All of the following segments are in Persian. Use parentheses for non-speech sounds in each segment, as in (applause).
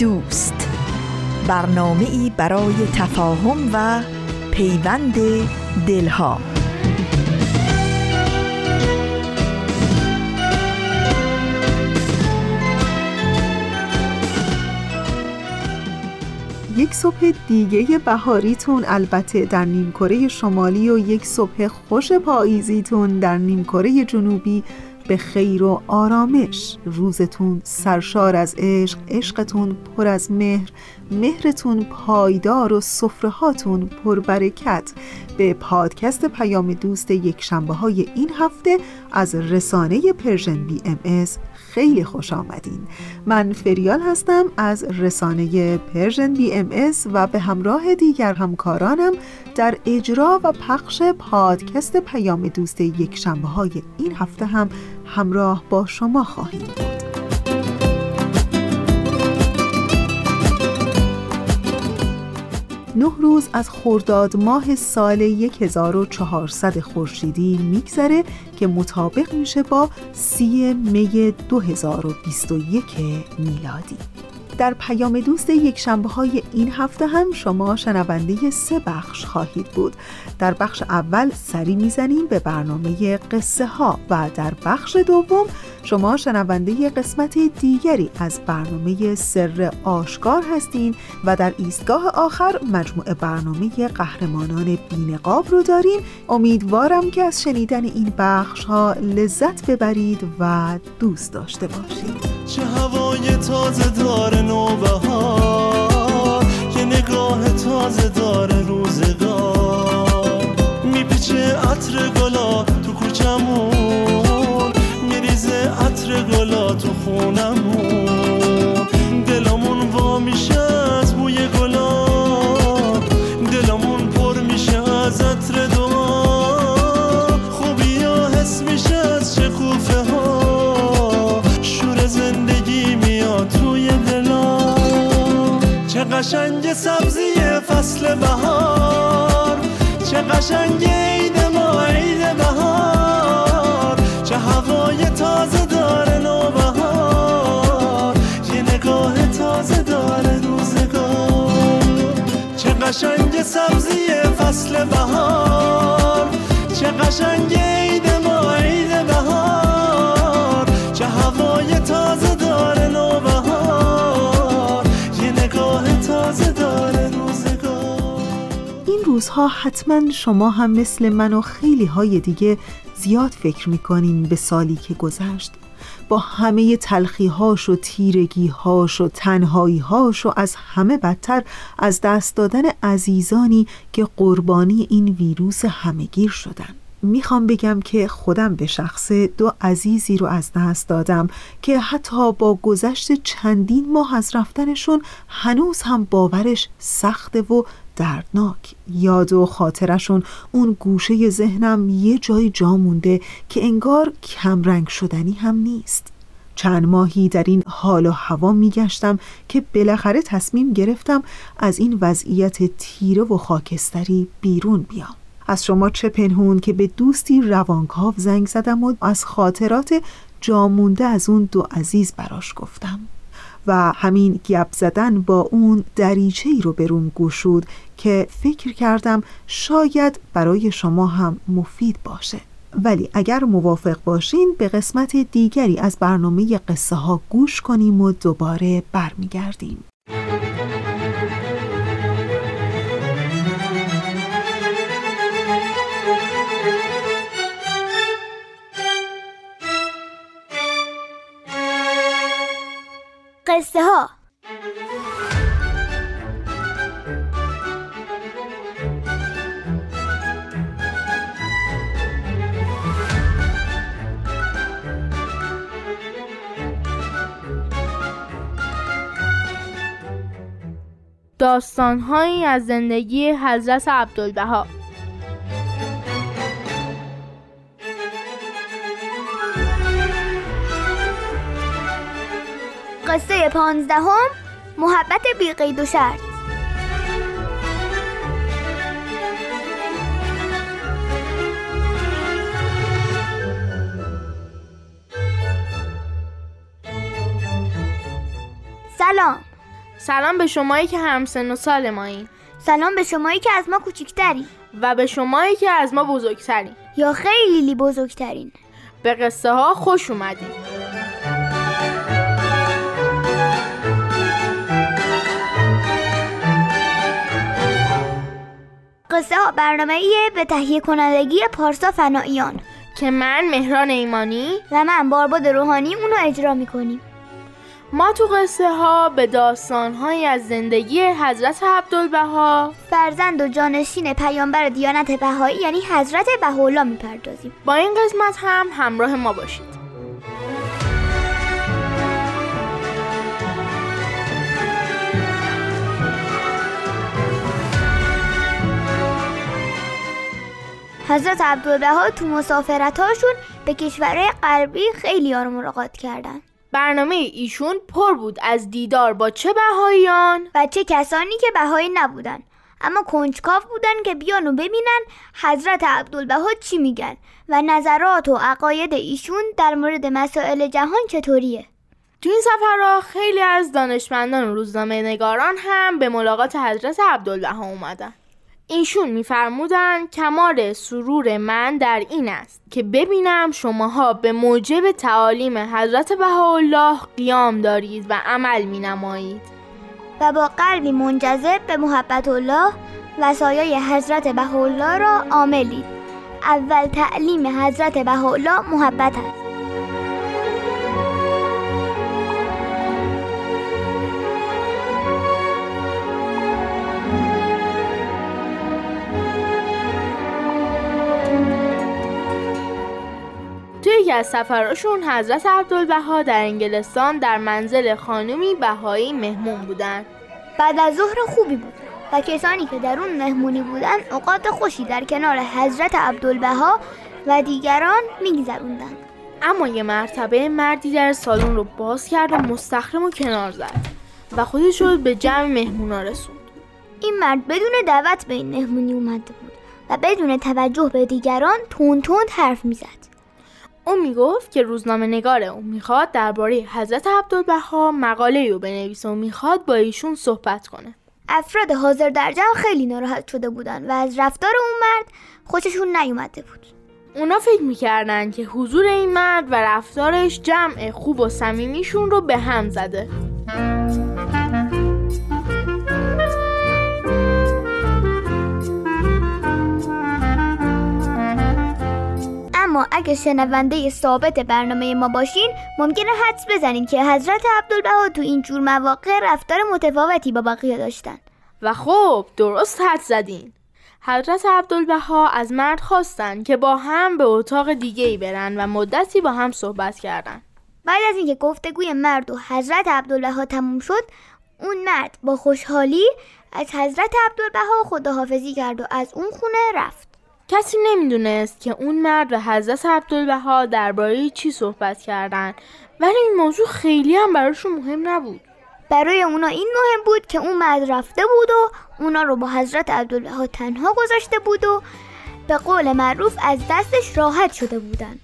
دوست. برنامه ای برای تفاهم و پیوند دلها. یک صبح دیگه بهاریتون. البته در نیمکره شمالی و یک صبح خوش پاییزیتون در نیمکره جنوبی به خیر و آرامش. روزتون سرشار از عشق عشقتون پر از مهر مهرتون پایدار و سفره‌هاتون پربرکت. به پادکست پیام دوست یک شنبه های این هفته از رسانه Persian BMS خیلی خوش آمدین. من فریال هستم از رسانه Persian BMS و به همراه دیگر همکارانم در اجرا و پخش پادکست پیام دوست یک شنبه های این هفته هم همراه با شما خواهیم نه روز از خرداد ماه سال 1400 خورشیدی میگذره که مطابق میشه با سی می 2021 میلادی. در پیام دوست یک شنبه های این هفته هم شما شنونده سه بخش خواهید بود. در بخش اول سری می‌زنیم به برنامه قصه ها و در بخش دوم شما شنونده قسمت دیگری از برنامه سر آشکار هستین و در ایستگاه آخر مجموعه برنامه قهرمانان بینقاب رو داریم. امیدوارم که از شنیدن این بخش ها لذت ببرید و دوست داشته باشید. چه هوای تازه داره نوبهار یه نگاه تازه داره روزگار. میپیچه عطر گلا تو کوچمون. چه قشنگ سبزی فصل بهار چه قشنگ عید ما عید بهار چه هوای تازه داره نوبهار یه نگاه تازه داره روزگار. چه قشنگ سبزی فصل بهار چه قشنگ عید روزها حتما شما هم مثل من و خیلی های دیگه زیاد فکر می‌کنین به سالی که گذشت. با همه تلخیهاش و تیرگیهاش و تنهاییهاش و از همه بدتر از دست دادن عزیزانی که قربانی این ویروس همهگیر شدن. می‌خوام بگم که خودم به شخص دو عزیزی رو از دست دادم که حتی با گذشت چندین ماه از رفتنشون هنوز هم باورش سخته و دردناک. یاد و خاطرشون اون گوشه ذهنم یه جای جا مونده که انگار کمرنگ شدنی هم نیست. چند ماهی در این حال و هوا میگشتم که بالاخره تصمیم گرفتم از این وضعیت تیره و خاکستری بیرون بیام. از شما چه پنهون که به دوستی روانکاو زنگ زدم و از خاطرات جامونده از اون دو عزیز براش گفتم. و همین گپ زدن با اون دریچه ای رو برون گشود که فکر کردم شاید برای شما هم مفید باشه. ولی اگر موافق باشین به قسمت دیگری از برنامه قصه ها گوش کنیم و دوباره برمیگردیم. قصه ها داستانهایی از زندگی حضرت عبدالبها. قصه پانزدهم محبت بی قید و شرط سلام. سلام به شمایی که همسن و سال مایین. سلام به شمایی که از ما کوچکتری و به شمایی که از ما بزرگترین. یا خیلی بزرگترین. به قصه ها خوش اومدین. قصه ها برنامه ایه به تهیه کنندگی پارسا فناییان که من مهران ایمانی و من بارباد روحانی اونو اجرا می‌کنیم. ما تو قصه ها به داستان های از زندگی حضرت عبدالبها فرزند و جانشین پیامبر دیانت بهایی یعنی حضرت بهاءالله می‌پردازیم. با این قسمت هم همراه ما باشید. حضرت عبدالبها تو مسافرتاشون به کشورهای غربی خیلی رو ملاقات کردن. برنامه ایشون پر بود از دیدار با چه بهاییان؟ و چه کسانی که بهایی نبودن. اما کنجکاو بودن که بیان و ببینن حضرت عبدالبها چی میگن و نظرات و عقاید ایشون در مورد مسائل جهان چطوریه. تو این سفرها خیلی از دانشمندان و روزنامه نگاران هم به ملاقات حضرت عبدالبها اومدن. ایشون میفرمودن کمال سرور من در این است که ببینم شماها به موجب تعالیم حضرت بهاءالله قیام دارید و عمل می نمایید و با قلبی منجذب به محبت الله و سایه حضرت بهاءالله را عاملید. اول تعلیم حضرت بهاءالله محبت است. یکی از سفراشون حضرت عبدالبها در انگلستان در منزل خانمی بهایی مهمون بودن بعد از ظهر خوبی بود و کسانی که در اون مهمونی بودن اوقات خوشی در کنار حضرت عبدالبها و دیگران میگذروندند. اما یه مرتبه مردی در سالن رو باز کرد و مستخرم و کنار زد و خودش رو به جمع مهمونا رسوند. این مرد بدون دعوت به این مهمونی اومده بود و بدون توجه به دیگران تون تند حرف می‌زد. او می‌گفت که روزنامه نگاره او می‌خواد درباره حضرت عبدالبها مقاله رو بنویسه و می‌خواد با ایشون صحبت کنه. افراد حاضر در جمع خیلی ناراحت شده بودند و از رفتار اون مرد خوششون نیومده بود. اونا فکر می‌کردن که حضور این مرد و رفتارش جمع خوب و صمیمیشون رو به هم زده. اما اگه شنونده ثابت برنامه ما باشین ممکنه حدس بزنین که حضرت عبدالبها تو این جور مواقع رفتار متفاوتی با بقیه داشتن. و خب درست حد زدین. حضرت عبدالبها از مرد خواستن که با هم به اتاق دیگه ای برن و مدتی با هم صحبت کردن. بعد از اینکه گفتگوی مرد و حضرت عبدالبها تموم شد اون مرد با خوشحالی از حضرت عبدالبها خداحافظی کرد و از اون خونه رفت. کسی نمی‌دونست که اون مرد و حضرت عبدالبها درباره چی صحبت کردن. ولی این موضوع خیلی هم براشون مهم نبود. برای اونا این مهم بود که اون مرد رفته بود و اونا رو با حضرت عبدالبها تنها گذاشته بود و به قول معروف از دستش راحت شده بودن.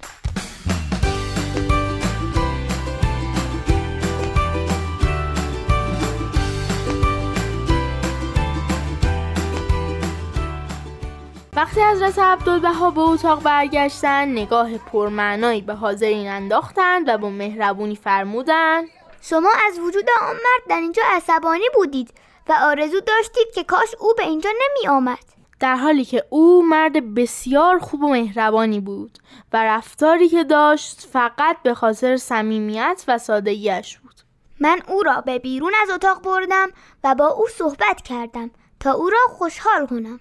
وقتی حضرت عبدالبها به اتاق برگشتن نگاه پرمعنایی به حاضرین انداختند و با مهربونی فرمودند شما از وجود آن مرد در اینجا عصبانی بودید و آرزو داشتید که کاش او به اینجا نمی آمد. در حالی که او مرد بسیار خوب و مهربانی بود و رفتاری که داشت فقط به خاطر صمیمیت و سادگیش بود. من او را به بیرون از اتاق بردم و با او صحبت کردم تا او را خوشحال کنم.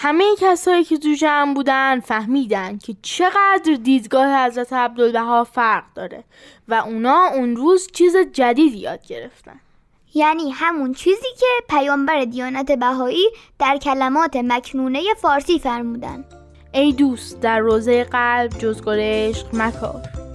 همه کسایی که تو جمع بودن فهمیدن که چقدر دیدگاه حضرت عبدالبها فرق داره و اونا اون روز چیز جدیدی یاد گرفتن. یعنی همون چیزی که پیامبر دیانت بهایی در کلمات مکنونه فارسی فرمودن. ای دوست در روزه قلب جز عشق مکار.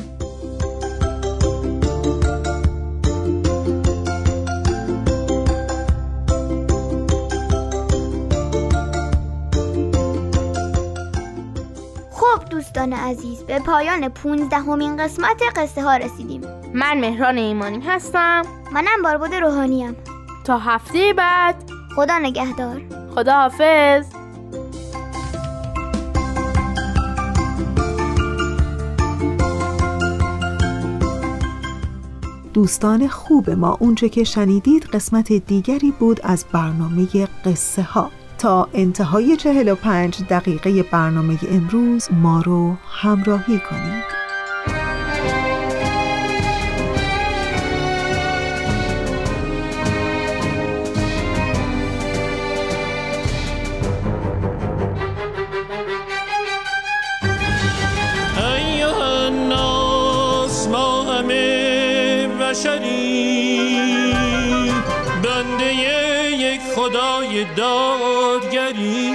خب دوستان عزیز به پایان پونزدهمین قسمت قصه ها رسیدیم. من مهران ایمانی هستم. منم باربود روحانیم. تا هفته بعد. خدا نگهدار. خدا حافظ دوستان خوب ما اونچه که شنیدید قسمت دیگری بود از برنامه قصه ها. تا انتهای 45 دقیقه برنامه امروز ما رو همراهی کنید. دادگری.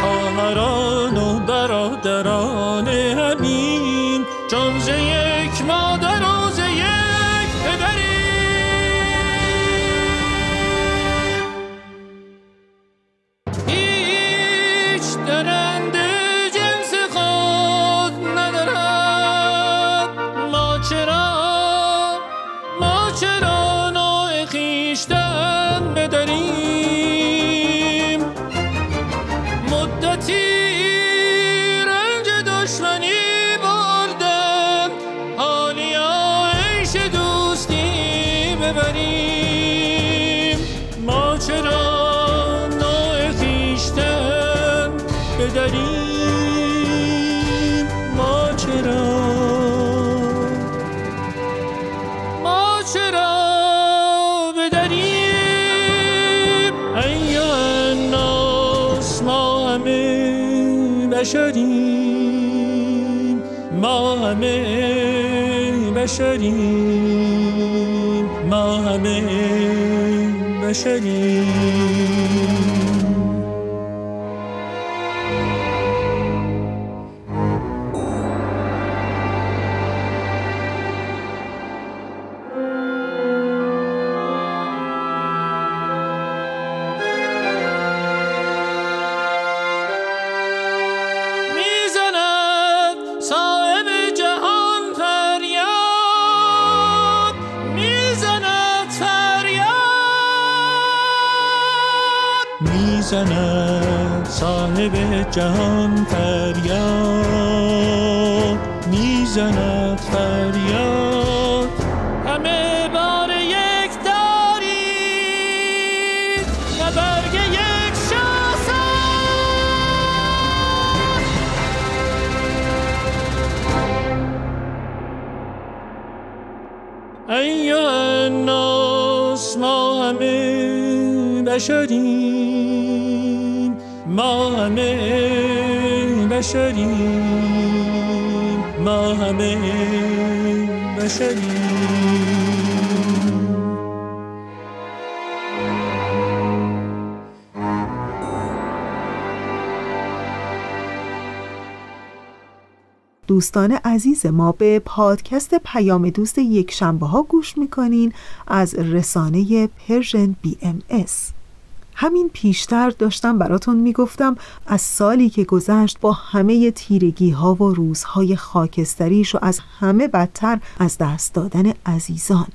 خواهران و برادران. بشریم ما همه بشریم. دوستان عزیز ما به پادکست پیام دوست یک شنبه ها گوش می‌کنین از رسانه Persian BMS. همین پیشتر داشتم براتون می‌گفتم از سالی که گذشت با همه تیرگی ها و روزهای خاکستریش و از همه بدتر از دست دادن عزیزان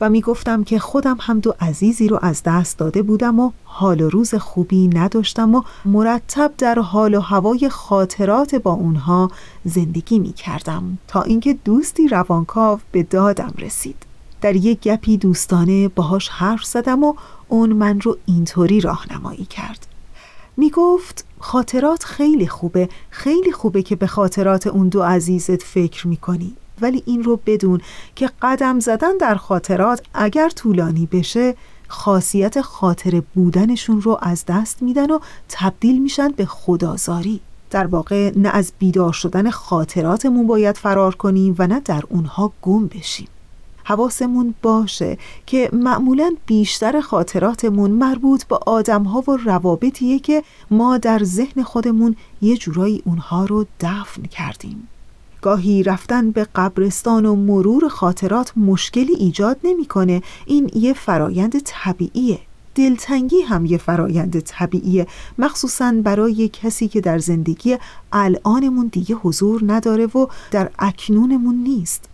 و می‌گفتم که خودم هم دو عزیزی رو از دست داده بودم و حال و روز خوبی نداشتم و مرتب در حال و هوای خاطرات با اونها زندگی می کردم تا اینکه دوستی روانکاو به دادم رسید. در یک گپی دوستانه باهاش حرف زدم و اون من رو اینطوری راهنمایی کرد. می گفت خاطرات خیلی خوبه خیلی خوبه که به خاطرات اون دو عزیزت فکر می کنی ولی این رو بدون که قدم زدن در خاطرات اگر طولانی بشه خاصیت خاطر بودنشون رو از دست میدن و تبدیل میشن به خدازاری در واقع نه از بیدار شدن خاطراتمون باید فرار کنیم و نه در اونها گم بشیم. حواسمون باشه که معمولا بیشتر خاطراتمون مربوط به آدمها و روابطیه که ما در ذهن خودمون یه جورایی اونها رو دفن کردیم. گاهی رفتن به قبرستان و مرور خاطرات مشکلی ایجاد نمی‌کنه. این یه فرایند طبیعیه. دلتنگی هم یه فرایند طبیعیه. مخصوصا برای کسی که در زندگی الانمون دیگه حضور نداره و در اکنونمون نیست.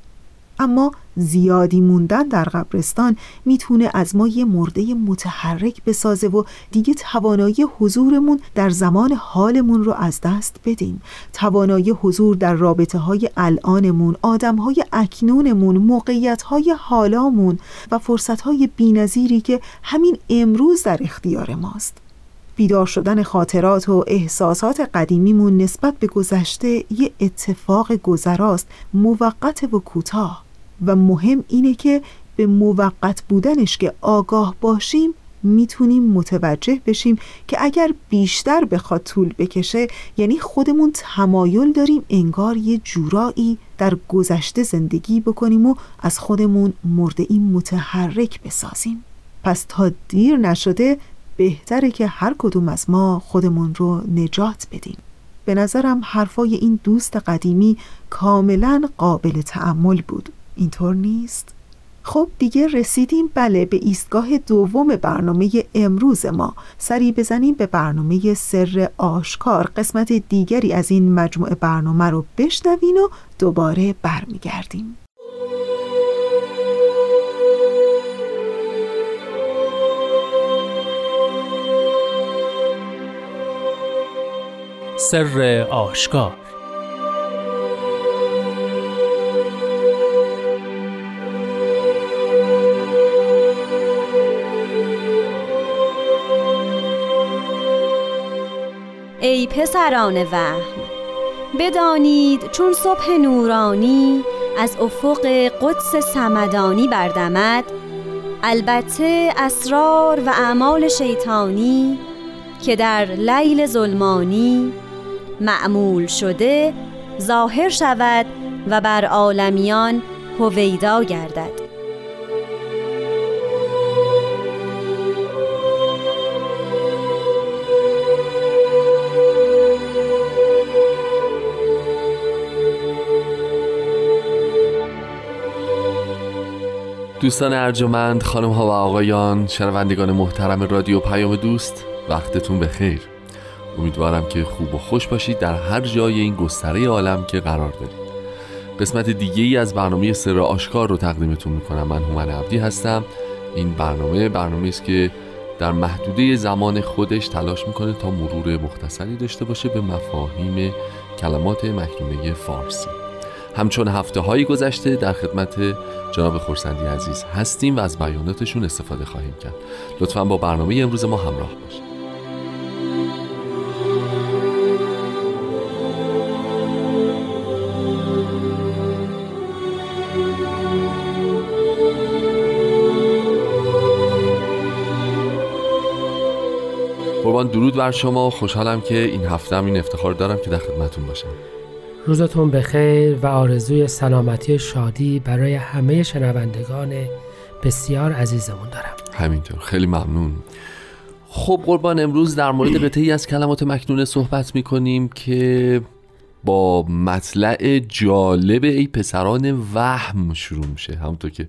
اما زیادی موندن در قبرستان می‌تونه از ما یه مرده متحرک بسازه و دیگه توانایی حضورمون در زمان حالمون رو از دست بدیم. توانایی حضور در رابطه های الانمون آدم های اکنونمون موقعیت های حالامون و فرصت های بینظیری که همین امروز در اختیار ماست. بیدار شدن خاطرات و احساسات قدیمیمون نسبت به گذشته یه اتفاق گذراست موقت و کوتاه. و مهم اینه که به موقت بودنش که آگاه باشیم می‌تونیم متوجه بشیم که اگر بیشتر بخواد طول بکشه یعنی خودمون تمایل داریم انگار یه جورایی در گذشته زندگی بکنیم و از خودمون مرده این متحرک بسازیم. پس تا دیر نشده بهتره که هر کدوم از ما خودمون رو نجات بدیم. به نظرم حرفای این دوست قدیمی کاملا قابل تعمل بود. اینطور نیست؟ خب دیگه رسیدیم بله به ایستگاه دوم برنامه امروز ما. سری بزنیم به برنامه سر آشکار. قسمت دیگری از این مجموعه برنامه رو بشنوین و دوباره برمیگردیم. سر آشکار پسران وهم. بدانید چون صبح نورانی از افق قدس سمدانی بردمد البته اسرار و اعمال شیطانی که در لیل ظلمانی معمول شده ظاهر شود و بر عالمیان هویدا گردد. دوستان ارجمند خانم ها و آقایان شنوندگان محترم رادیو پیام دوست وقتتون بخیر. امیدوارم که خوب و خوش باشید در هر جای این گستره عالم که قرار دارید. قسمت دیگه ای از برنامه سر آشکار رو تقدیمتون می‌کنم. من هومن عبدی هستم. این برنامه برنامه است که در محدوده زمان خودش تلاش می‌کنه تا مرور مختصری داشته باشه به مفاهیم کلمات مکنونه فارسی. همچون هفته هایی گذشته در خدمت جناب خورسندی عزیز هستیم و از بیاناتشون استفاده خواهیم کرد. لطفا با برنامه امروز ما همراه باشید. قربان درود بر شما. خوشحالم که این هفته هم این افتخار دارم که در خدمتون باشم. روزتون بخیر و آرزوی سلامتی شادی برای همه شنوندگان بسیار عزیزمون دارم. همینطور. خیلی ممنون. خب قربان امروز در مورد (clears throat) قطعی از کلمات مکنونه صحبت می‌کنیم که با مطلع جالب ای پسران وهم شروع میشه. همونطور که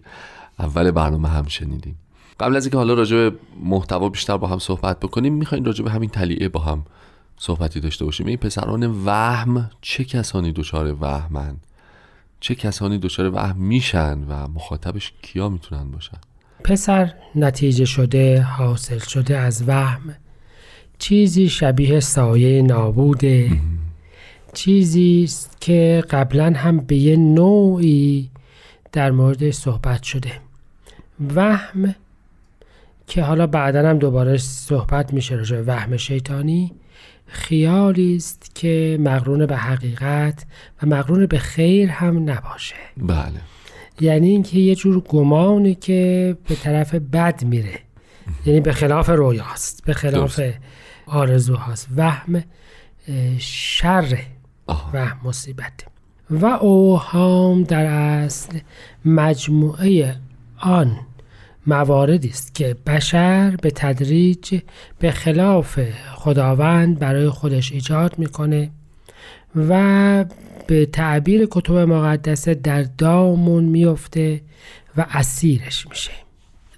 اول برنامه هم شنیدیم. قبل از اینکه حالا راجع به محتوا بیشتر با هم صحبت بکنیم می‌خوایم راجع به همین تلیعه با هم صحبتی داشته باشیم. این پسران وهم چه کسانی دچار وهمن؟ چه کسانی دچار وهم میشن و مخاطبش کیا می‌تونن باشن؟ پسر نتیجه شده حاصل شده از وهم. چیزی شبیه سایه نابوده. چیزی است که قبلا هم به یه نوعی در مورد صحبت شده. وهم که حالا بعدا هم دوباره صحبت میشه راجع وهم شیطانی خیالی است که مقرون به حقیقت و مقرون به خیر هم نباشه. بله. یعنی اینکه یه جور گمانی که به طرف بد میره. یعنی به خلاف رویاست به خلاف آرزوهاست. وهم شر وهم مصیبت. و اوهام در اصل مجموعه آن مواردی است که بشر به تدریج به خلاف خداوند برای خودش ایجاد می‌کنه و به تعبیر کتب مقدسه در دامون میفته و اسیرش میشه.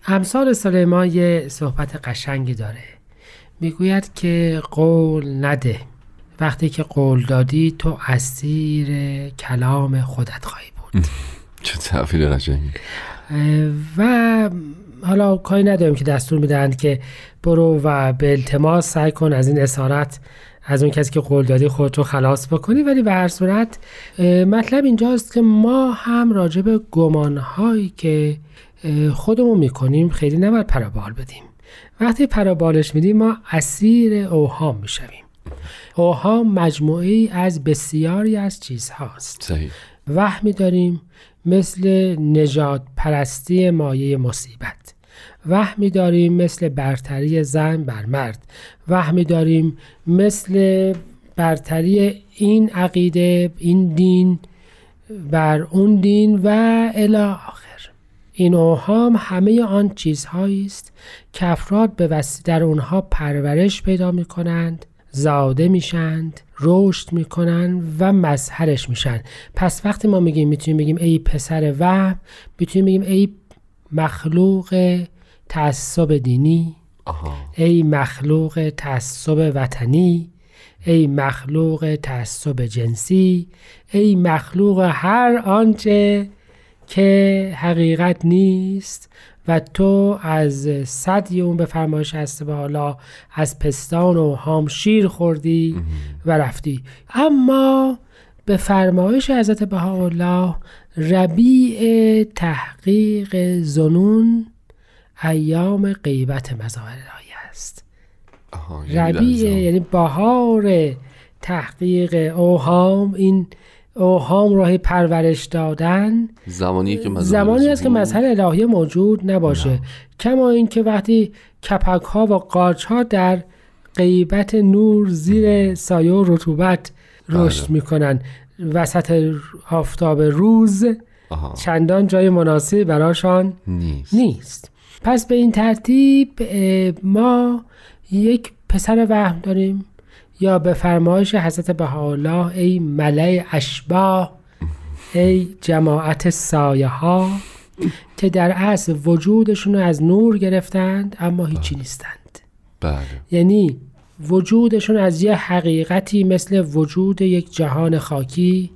امثال سلیمان یه صحبت قشنگی داره. می‌گوید که قول نده. وقتی که قول دادی تو اسیر کلام خودت خواهی بود. چه تعبیر قشنگی. و حالا کاری نداریم که دستور می‌دهند که برو و به التماس سعی کن از این اسارت از اون کسی که قول دادی خودت رو خلاص بکنی. ولی به هر صورت مطلب اینجاست که ما هم راجع به گمانهایی که خودمون می‌کنیم خیلی نباید پرابال بدیم. وقتی پرابالش میدیم ما اسیر اوهام می‌شویم. اوهام مجموعی از بسیاری از چیزهاست. صحیح. وهمی داریم مثل نجات پرستی مایه مصیبت. وهمی داریم مثل برتری زن بر مرد. وهمی داریم مثل برتری این عقیده این دین بر اون دین و الی آخر. این اوهام همه آن چیزهایی است که افراد به وسیله در اونها پرورش پیدا می کنند زاده میشند رشد می‌کنن و مظهرش میشن. پس وقتی ما میگیم می‌تونیم بگیم ای پسر وهم می‌تونیم بگیم ای مخلوق تعصب دینی. آها. ای مخلوق تعصب وطنی. ای مخلوق تعصب جنسی. ای مخلوق هر آنچه که حقیقت نیست. و تو از صدی اون به فرمایش هست به حالا از پستان و هام شیر خوردی و رفتی. اما به فرمایش حضرت بهاءالله ربیع تحقیق زنون ایام غیبت مظاهر الهی است. یعنی ربیع. یعنی بهار تحقیق اوهام این اوهام راه پرورش دادن زمانی که مظاهر زمانی است که مظهر الهی موجود نباشه. کما اینکه وقتی کپک ها و قارچ ها در غیبت نور زیر سایه و رطوبت رشد بله. می‌کنن. وسط آفتاب روز آها. چندان جای مناسبی براشان نیست. نیست. پس به این ترتیب ما یک پسر وهم داریم. یا به فرمایش حضرت بهاءالله ای ملع اشباه ای جماعت سایه ها که در اصل وجودشون رو از نور گرفتند اما هیچی نیستند. بله. یعنی وجودشون از یه حقیقتی مثل وجود یک جهان خاکی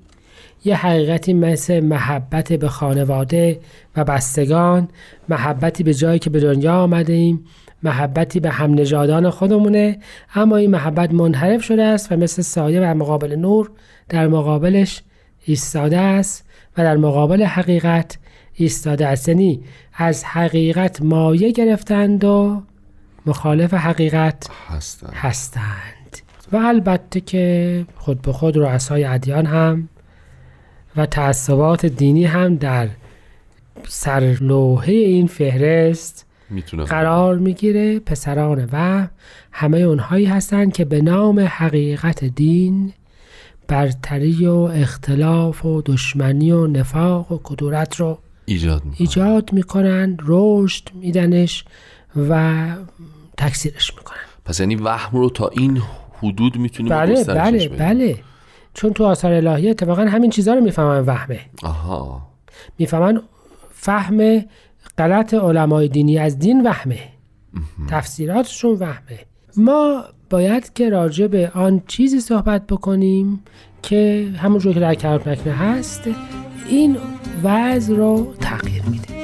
یه حقیقتی مثل محبت به خانواده و بستگان محبتی به جایی که به دنیا آمده ایم محبتی به هم نژادان خودمونه اما این محبت منحرف شده است و مثل سایه و مقابل نور در مقابلش ایستاده است و در مقابل حقیقت ایستاده است. یعنی از حقیقت مایه گرفتند و مخالف حقیقت هستن هستند. و البته که خود به خود رؤسای ادیان هم و تعصبات دینی هم در سرلوحه این فهرست می‌تونه قرار می‌گیره پسران و همه اونهایی هستند که به نام حقیقت دین برتری و اختلاف و دشمنی و نفاق و کدورت رو ایجاد می‌کنه ایجاد می‌کنن رشد میدنش و تکثیرش می‌کنن. پس یعنی وهم رو تا این حدود می‌تونیم بله بله بله. چون تو آثار الهی اتفاقا همین چیزها رو می‌فهمن وهمه. آها. می‌فهمن فهم غلط علمای دینی از دین وهمه. تفسیراتشون وهمه. ما باید که راجع به آن چیزی صحبت بکنیم که همونجور که در کرات مکنه هست این وضع رو تغییر میده.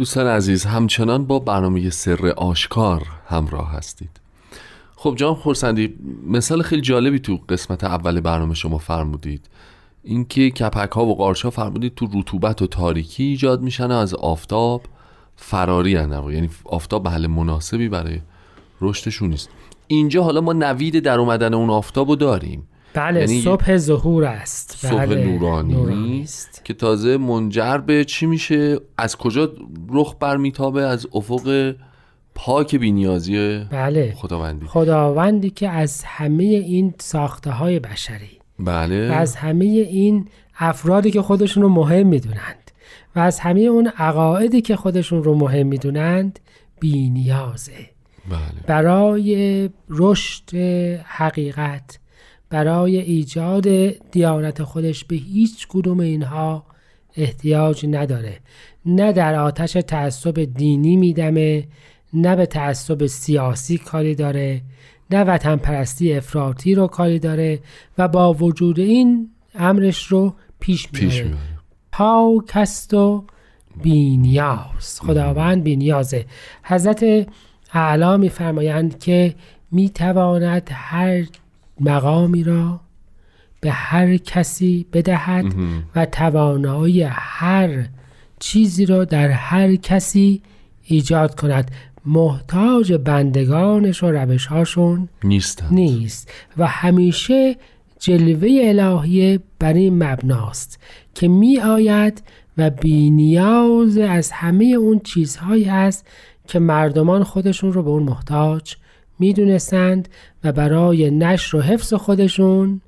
دوستان عزیز همچنان با برنامه سر آشکار همراه هستید. خب جان خورسندی مثال خیلی جالبی تو قسمت اول برنامه شما فرمودید. اینکه کپک ها و قارچ ها فرمودید تو رطوبت و تاریکی ایجاد میشن از آفتاب فراری هن یعنی آفتاب محل مناسبی برای رشدشون نیست. اینجا حالا ما نوید در اومدن اون آفتاب رو داریم. بله یعنی صبح ظهور است. صبح بله نورانی, نورانی است که تازه منجر به چی میشه؟ از کجا رخ برمیتابه؟ از افق پاک بینیازی بله. خداوندی. خداوندی که از همه این ساخته های بشری و بله از همه این افرادی که خودشون رو مهم می‌دونند. و از همه اون عقایدی که خودشون رو مهم می‌دونند بینیازه. بله. برای رشد حقیقت برای ایجاد دیانت خودش به هیچ کدوم اینها احتیاج نداره. نه در آتش تعصب دینی میدمه نه به تعصب سیاسی کاری داره نه وطن پرستی افراطی رو کاری داره و با وجود این امرش رو پیش می‌بره. پاک است و بینیاز. خداوند بینیازه. حضرت اعلا میفرمایند که می‌تواند هر مقامی را به هر کسی بدهد و توانایی هر چیزی را در هر کسی ایجاد کند. محتاج بندگانش و روشهاشون نیستن نیست و همیشه جلوه الهیه بر این مبناست که می آید و بینیاز از همه اون چیزهایی است که مردمان خودشون رو به اون محتاج می‌دونستند و برای نشر و حفظ خودشون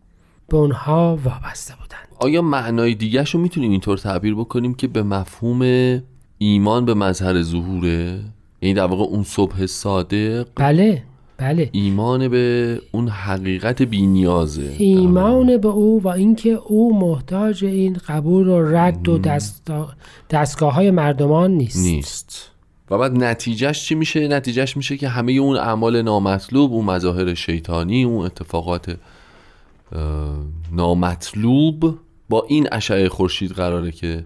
به اونها وابسته بودند. آیا معنای دیگرش رو می‌تونیم اینطور تعبیر بکنیم که به مفهوم ایمان به مظهر ظهوره؟ یعنی در واقع اون صبح صادق بله بله. ایمان به اون حقیقت بینیازه. ایمان به او و اینکه او محتاج این قبول و رد و دستا... دستگاه های مردمان نیست. نیست. و بعد نتیجهش چی میشه؟ نتیجهش میشه که همه اون اعمال نامطلوب اون مظاهر شیطانی اون اتفاقات نامطلوب با این اشعه خورشید قراره که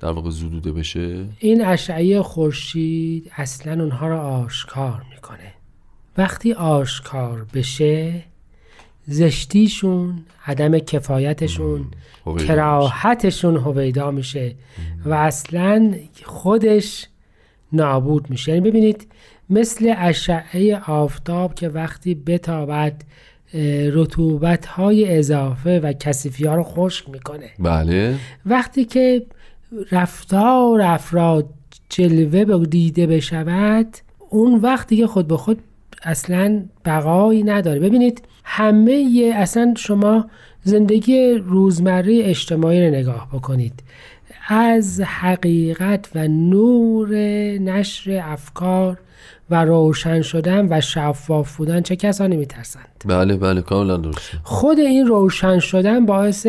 در واقع زدوده بشه؟ این اشعه خورشید اصلا اونها رو آشکار می‌کنه. وقتی آشکار بشه زشتیشون عدم کفایتشون کراهتشون هویدا میشه. و اصلا خودش نابود میشه. یعنی ببینید مثل اشعه آفتاب که وقتی بتابد رطوبت های اضافه و کسیفی ها رو خشک می‌کنه. بله. وقتی که رفتار افراد جلوه به دیده بشود اون وقتی که خود به خود اصلا بقایی نداره. ببینید همه اصلا شما زندگی روزمره اجتماعی رو نگاه بکنید. از حقیقت و نور نشر افکار و روشن شدن و شفاف بودن چه کسانی میترسند؟ بله بله کاملا درسته. خود این روشن شدن باعث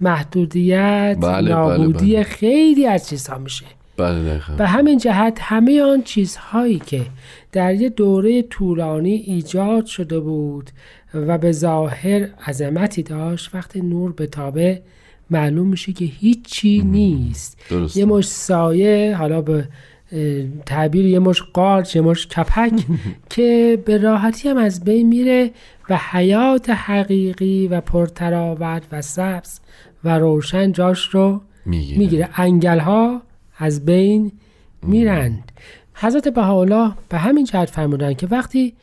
محدودیت بله، نابودی بله. خیلی از چیزها میشه. بله دقیقا. به همین جهت همه آن چیزهایی که در یه دوره طولانی ایجاد شده بود و به ظاهر عظمتی داشت وقتی نور به تابه معلوم میشه که هیچی نیست. درسته. یه مش سایه حالا به تعبیر یه مش قارچ یه مش کپک (laughs) که به راحتی هم از بین میره و حیات حقیقی و پرتراوت و سبز و روشن جاش رو می‌گیره. می‌گیره. انگل ها از بین میرند. حضرت بهاءالله به همین جهت فرمودن که وقتی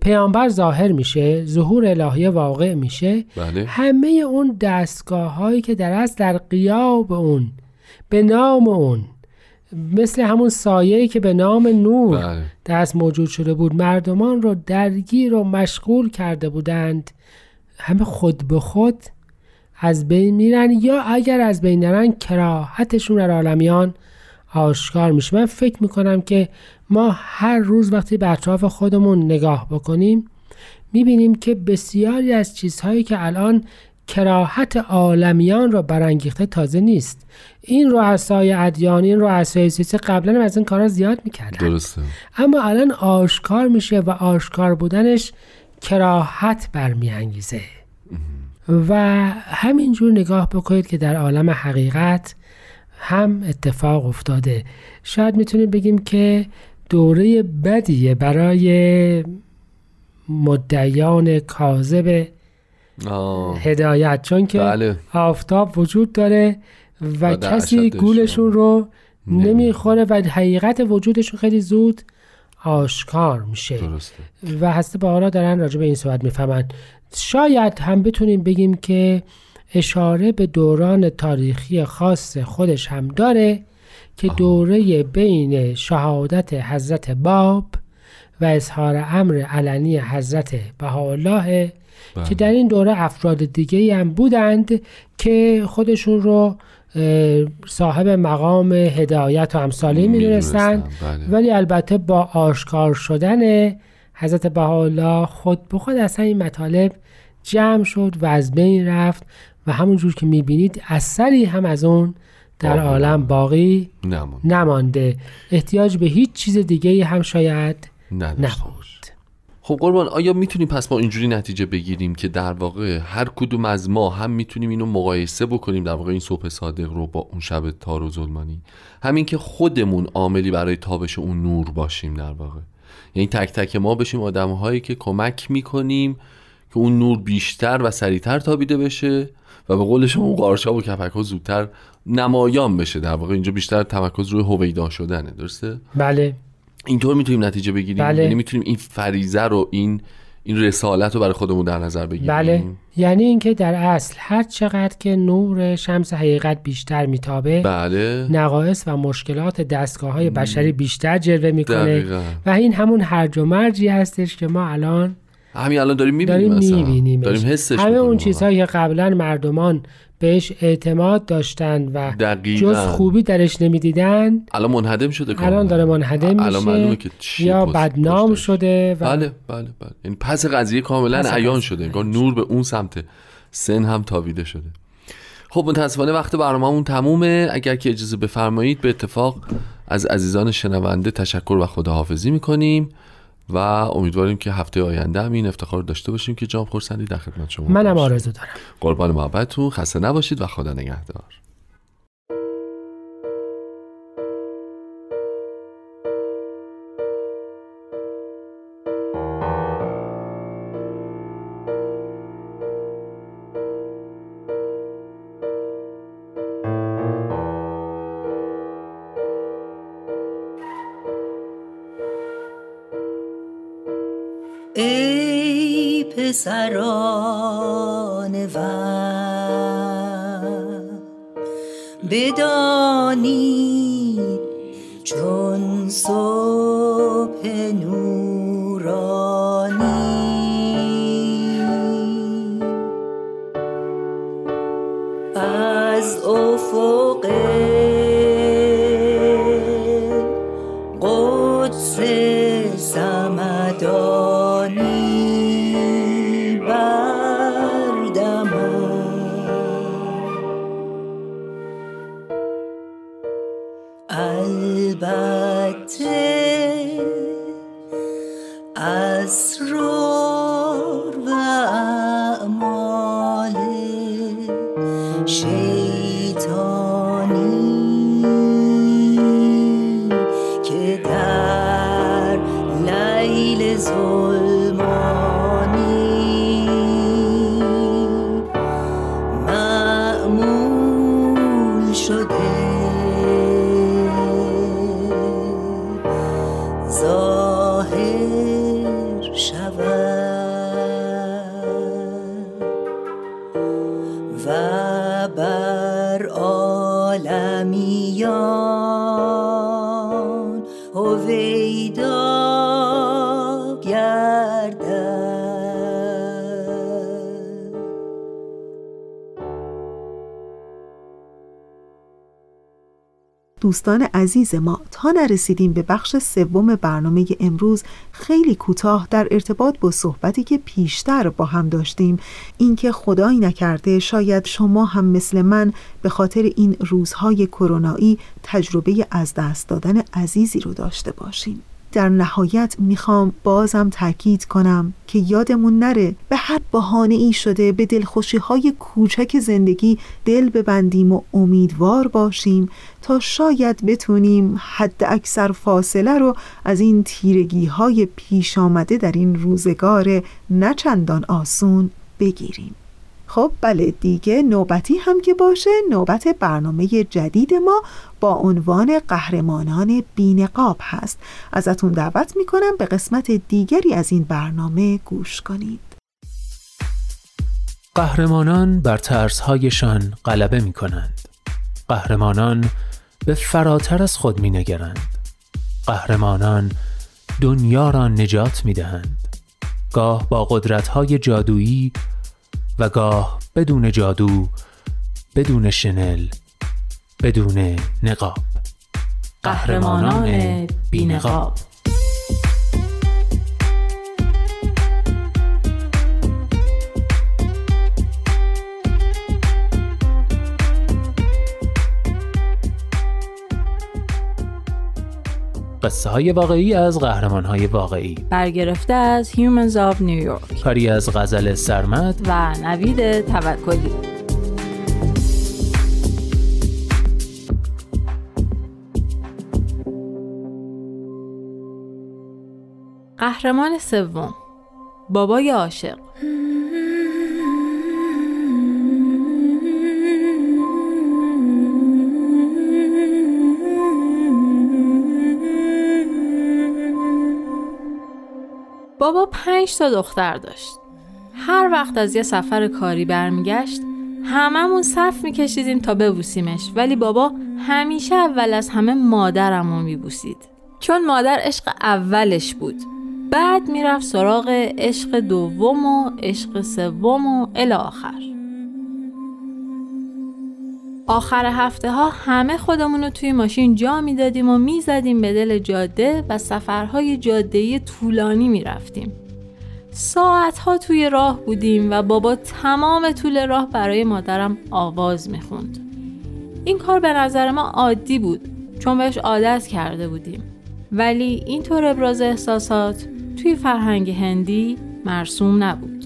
پیامبر ظاهر میشه ظهور الهی واقع میشه بله. همه اون دستگاه هایی که در از در قیاب اون به نام اون مثل همون سایه‌ای که به نام نور بله. دست موجود شده بود مردمان رو درگیر و مشغول کرده بودند. همه خود به خود از بین میرن یا اگر از بین نرن کراهتشون در عالمیان آشکار میشه. من فکر می‌کنم که ما هر روز وقتی به اطراف خودمون نگاه بکنیم می‌بینیم که بسیاری از چیزهایی که الان کراهت عالمیان را برانگیخته تازه نیست. این رؤسای ادیانی این رؤسای سیاسی قبلا هم از این کارا زیاد می‌کردن. درسته. اما الان آشکار میشه و آشکار بودنش کراهت برمیانگیزه. و همینجور نگاه بکنید که در عالم حقیقت هم اتفاق افتاده. شاید می‌تونیم بگیم که دوره بدیه برای مدعیان کاذب. هدایت چون که بله. آفتاب وجود داره و کسی گولشون رو نمی‌خوره. و حقیقت وجودشون خیلی زود آشکار میشه. درسته. و هسته با حالا دارن راجع به این صحبت می‌فهمن. شاید هم بتونیم بگیم که اشاره به دوران تاریخی خاص خودش هم داره. که دوره بین شهادت حضرت باب و اظهار امر علنی حضرت بهاءالله بله. که در این دوره افراد دیگه هم بودند که خودشون رو صاحب مقام هدایت و امثالی می‌دونستند می‌دونستن، بله. ولی البته با آشکار شدن حضرت بهاءالله خود به خود اصلا این مطالب جمع شد و از بین رفت و همونجور که می‌بینید اثری هم از اون در عالم باقی نمان نمانده. احتیاج به هیچ چیز دیگه هم شاید نبود. خب قربان آیا می‌تونیم پس ما اینجوری نتیجه بگیریم که در واقع هر کدوم از ما هم می‌تونیم اینو مقایسه بکنیم در واقع این صبح صادق رو با اون شب تار و ظلمانی؟ همین که خودمون عاملی برای تابش اون نور باشیم در واقع. یعنی تک تک ما بشیم آدم هایی که کمک می‌کنیم که اون نور بیشتر و سریعتر تابیده بشه و به قول شما اون قارچا و کپک ها زودتر نمایان بشه. در واقع اینجا بیشتر تمرکز روی هویدا شدنه درسته؟ بله. اینطور می‌تونیم نتیجه بگیریم؟ بله. یعنی می‌تونیم این فریزه رو این این رسالت رو برای خودمون در نظر بگیریم؟ بله. یعنی اینکه در اصل هر چقدر که نور شمس حقیقت بیشتر میتابه بله. نقایص و مشکلات دستگاه های بشری بیشتر جلوه می‌کنه. دقیقا. و این همون هرج و مرجی هستش که ما الان همین الان داریم می‌بینیم داریم می‌بینیم داریم حسش همه اون. چیزهایی که قبلا مردمان بهش اعتماد داشتن و دقیقاً. جز خوبی درش نمی‌دیدن الان منهدم شده کاملا. الان داره منهدم الان معلومه میشه که یا بدنام. شده و بله بله بله یعنی پس قضیه کاملا عیان. شده انگار نور به اون سمت سن هم تاویده شده خب متاسفانه وقت برنامه‌مون تمومه اگر که اجازه بفرمایید به اتفاق از عزیزان شنونده تشکر و خداحافظی می‌کنیم و امیدواریم که هفته آینده هم این افتخار داشته باشیم که جام خورسندی در خدمت شما منم. آرزو دارم قربان محبتتون خسته نباشید و خدا نگهدار ای پسران وطن بدانید دوستان عزیز ما تا نرسیدیم به بخش سوم برنامه امروز خیلی کوتاه در ارتباط با صحبتی که پیشتر با هم داشتیم. اینکه خدایی نکرده شاید شما هم مثل من به خاطر این روزهای کرونایی تجربه از دست دادن عزیزی رو داشته باشین. در نهایت می‌خوام بازم تاکید کنم که یادمون نره به هر بهانه ای شده به دلخوشی های کوچک زندگی دل ببندیم و امیدوار باشیم تا شاید بتونیم حد اکثر فاصله رو از این تیرگی های پیش آمده در این روزگار نچندان آسون بگیریم. خب بله دیگه نوبتی هم که باشه نوبت برنامه جدید ما با عنوان قهرمانان بینقاب هست ازتون دعوت می‌کنم به قسمت دیگری از این برنامه گوش کنید قهرمانان بر ترسهایشان غلبه می کنند. قهرمانان به فراتر از خود می نگرند. قهرمانان دنیا را نجات می دهند. گاه با قدرتهای جادویی و گاه بدون جادو بدون شنل بدون نقاب. قهرمانان بینقاب. قصه های واقعی از قهرمان های واقعی. برگرفته از Humans of New York. کاری از غزل سرمد. و نوید توکلی. قهرمان سوم. بابای عاشق. بابا پنج تا دختر داشت. هر وقت از یه سفر کاری برمیگشت هممون صف میکشیدیم تا ببوسیمش. ولی بابا همیشه اول از همه مادرمو میبوسید. چون مادر عشق اولش بود. بعد می‌رفت سراغ عشق دوم و عشق سوم و الی آخر. آخر هفته ها همه خودمون رو توی ماشین جا می‌دادیم و می‌زدیم به دل جاده و سفرهای جاده طولانی می‌رفتیم. ساعت ها توی راه بودیم و بابا تمام طول راه برای مادرم آواز می‌خوند. این کار به نظر ما عادی بود چون بهش عادت کرده بودیم. ولی اینطور ابراز احساسات توی فرهنگ هندی مرسوم نبود.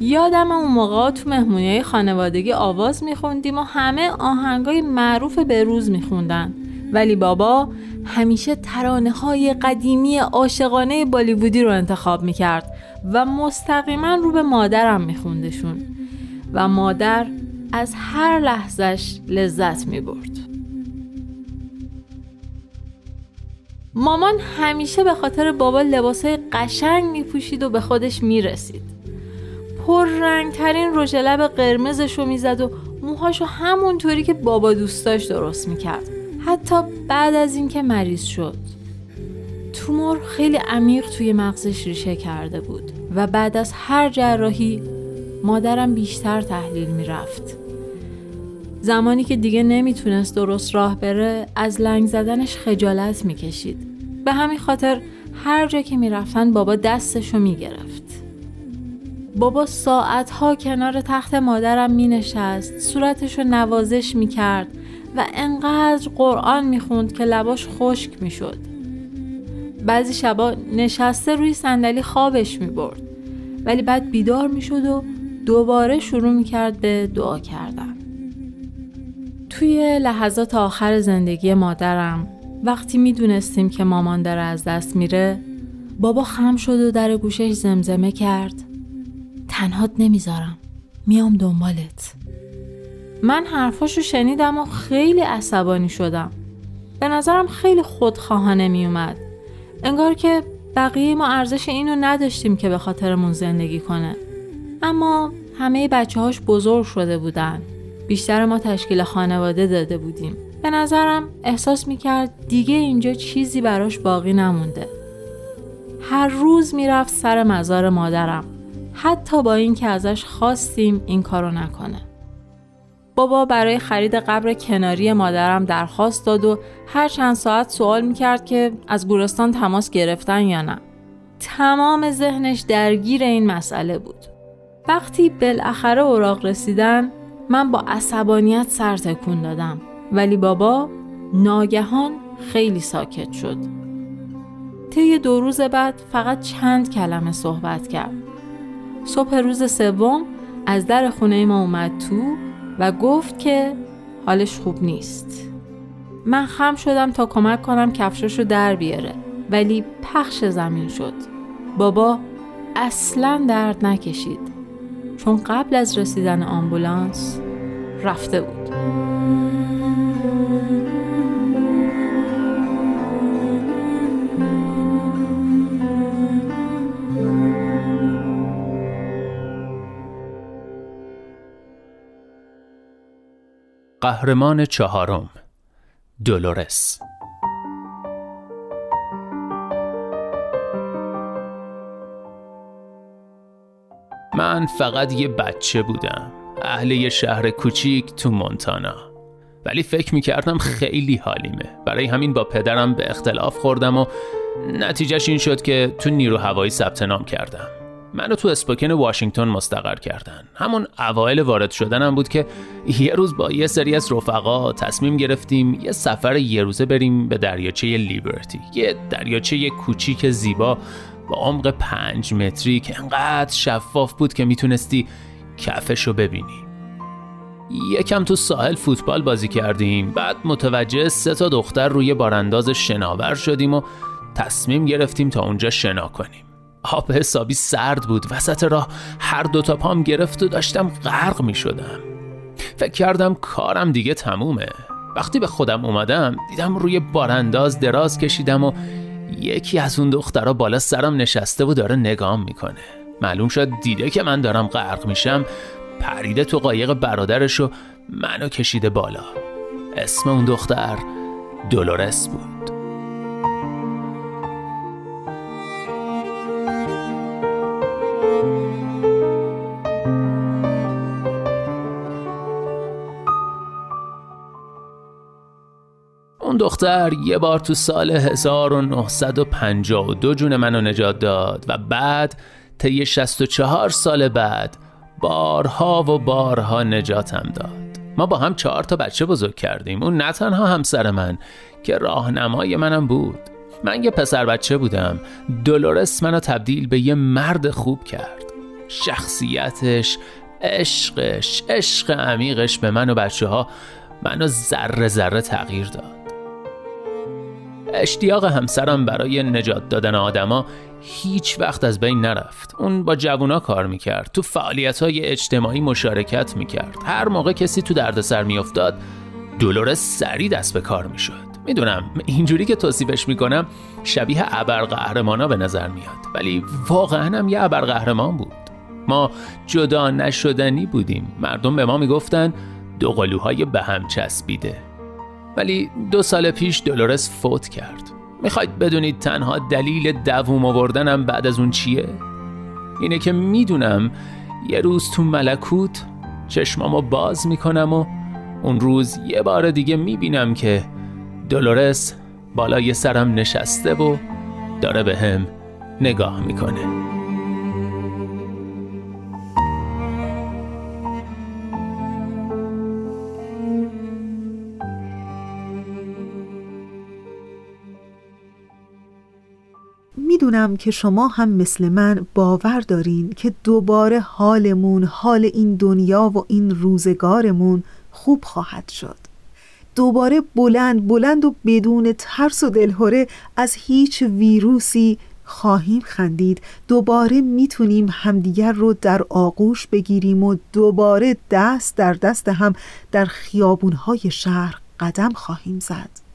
یادم اون موقع تو مهمونی خانوادگی آواز میخوندیم و همه آهنگای معروف به روز میخوندن. ولی بابا همیشه ترانه های قدیمی عاشقانه بالیوودی رو انتخاب می‌کرد و مستقیما رو به مادرم میخوندشون و مادر از هر لحظش لذت می‌برد. مامان همیشه به خاطر بابا لباسای قشنگ میپوشید و به خودش می‌رسید. پررنگترین رژ لب قرمزش رو می‌زد و موهاشو همونطوری که بابا دوست داشت درست می‌کرد. حتی بعد از اینکه مریض شد. تومور خیلی عمیق توی مغزش ریشه کرده بود و بعد از هر جراحی مادرم بیشتر تحلیل می‌رفت. زمانی که دیگه نمی‌تونست درست راه بره از لنگ زدنش خجالت می‌کشید. به همین خاطر هر جا که می‌رفتن بابا دستشو می‌گرفت. بابا ساعتها کنار تخت مادرم می نشست صورتش رو نوازش می کرد و انقدر قرآن می خوند که لباش خشک می شد. بعضی شبا نشسته روی صندلی خوابش می برد ولی بعد بیدار می شد و دوباره شروع می کرد به دعا کردن. توی لحظات آخر زندگی مادرم وقتی می دونستیم که مامان داره از دست میره بابا خم شد و در گوشش زمزمه کرد تنهات نمی‌ذارم. میام دنبالت. من حرفاشو شنیدم و خیلی عصبانی شدم. به نظرم خیلی خودخواهانه میومد. انگار که بقیه ما ارزش اینو نداشتیم که به خاطرمون زندگی کنه. اما همه بچه هاش بزرگ شده بودن. بیشتر ما تشکیل خانواده داده بودیم. به نظرم احساس می‌کرد دیگه اینجا چیزی براش باقی نمونده. هر روز می‌رفت سر مزار مادرم. حتی با اینکه ازش خواستیم این کارو نکنه. بابا برای خرید قبر کناری مادرم درخواست داد و هر چند ساعت سوال می‌کرد که از گورستان تماس گرفتن یا نه. تمام ذهنش درگیر این مسئله بود. وقتی بالاخره اوراق رسیدن من با عصبانیت سر تکون دادم ولی بابا ناگهان خیلی ساکت شد. طی دو روز بعد فقط چند کلمه صحبت کرد. صبح روز سوم از در خونه ما اومد تو و گفت که حالش خوب نیست. من خم شدم تا کمک کنم کفشاشو در بیاره ولی پخش زمین شد. بابا اصلا درد نکشید. چون قبل از رسیدن آمبولانس رفته بود قهرمان چهارم دولورس. من فقط یه بچه بودم اهل یه شهر کوچیک تو مونتانا. ولی فکر می‌کردم خیلی حالیمه. برای همین با پدرم به اختلاف خوردم و نتیجهش این شد که تو نیرو هوایی ثبت نام کردم. منو تو اسپوکن واشنگتن مستقر کردن. همون اوایل وارد شدنم بود که یه روز با یه سری از رفقا تصمیم گرفتیم یه سفر یه روزه بریم به دریاچه لیبرتی. یه دریاچه کوچیک زیبا با عمق پنج متری که انقدر شفاف بود که می‌تونستی کفش رو ببینی. یکم تو ساحل فوتبال بازی کردیم. بعد متوجه سه تا دختر روی بارانداز شناور شدیم و تصمیم گرفتیم تا اونجا شنا کنیم. آب حسابی سرد بود وسط راه هر دو تا پام گرفت و داشتم غرق می شدم. فکر کردم کارم دیگه تمومه. وقتی به خودم اومدم دیدم روی بارانداز دراز کشیدم و یکی از اون دخترها بالا سرم نشسته و داره نگام می‌کنه. معلوم شد دیده که من دارم غرق میشم پریده تو قایق برادرش و منو کشیده بالا. اسم اون دختر دولورس بود. دختر یه بار تو سال 1952 جون منو نجات داد و بعد طی 64 سال بعد بارها و بارها نجاتم داد. ما با هم چهار تا بچه بزرگ کردیم. اون نه تنها همسر من که راهنمای منم بود. من یه پسر بچه بودم. دولورس منو تبدیل به یه مرد خوب کرد. شخصیتش عشقش عشق عمیقش به من و بچه ها منو ذره ذره تغییر داد. اشتیاق همسرم برای نجات دادن آدما هیچ وقت از بین نرفت. اون با جوونا کار می‌کرد. تو فعالیت های اجتماعی مشارکت می‌کرد. هر موقع کسی تو دردسر میافتاد دولورس سری دست به کار می‌شد. می‌دونم اینجوری که توصیفش می‌کنم شبیه ابرقهرمانا به نظر میاد. ولی واقعا هم یه ابرقهرمان بود. ما جدا نشدنی بودیم. مردم به ما می‌گفتن دو قلوهای به هم چسبیده. ولی دو سال پیش دولورس فوت کرد می‌خواید بدونید تنها دلیل دووم آوردنم بعد از اون چیه؟ اینه که می‌دونم یه روز تو ملکوت چشمامو باز می‌کنم و اون روز یه بار دیگه می‌بینم که دولورس بالای سرم نشسته و داره به هم نگاه می‌کنه می‌دونم که شما هم مثل من باور دارین که دوباره حالمون حال این دنیا و این روزگارمون خوب خواهد شد. دوباره بلند بلند و بدون ترس و دلهوره از هیچ ویروسی خواهیم خندید. دوباره می‌تونیم همدیگر رو در آغوش بگیریم و دوباره دست در دست هم در خیابونهای شهر قدم خواهیم زد.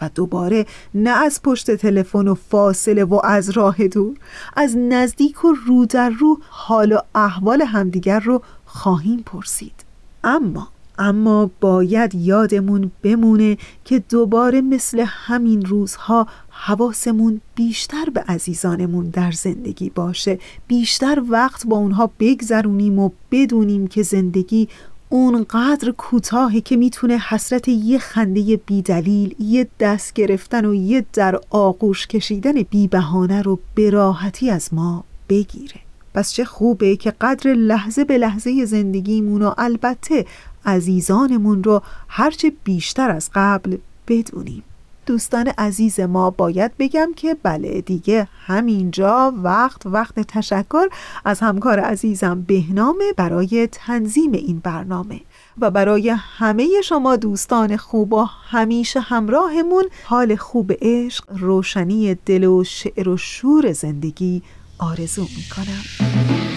و دوباره نه از پشت تلفن و فاصله و از راه دور از نزدیک و رو در رو حال و احوال همدیگر رو خواهیم پرسید. اما اما باید یادمون بمونه که دوباره مثل همین روزها حواسمون بیشتر به عزیزانمون در زندگی باشه. بیشتر وقت با اونها بگذرونیم و بدونیم که زندگی اونقدر کوتاهه که می‌تونه حسرت یه خنده بیدلیل یه دست گرفتن و یه در آغوش کشیدن بیبهانه رو به راحتی از ما بگیره. پس چه خوبه که قدر لحظه به لحظه زندگیمون و البته عزیزانمون رو هرچه بیشتر از قبل بدونیم. دوستان عزیز ما باید بگم که بله دیگه همینجا وقت وقت تشکر از همکار عزیزم بهنامه برای تنظیم این برنامه. و برای همه شما دوستان خوب و همیشه همراهمون حال خوب عشق روشنی دل و شعر و شور زندگی آرزو می‌کنم.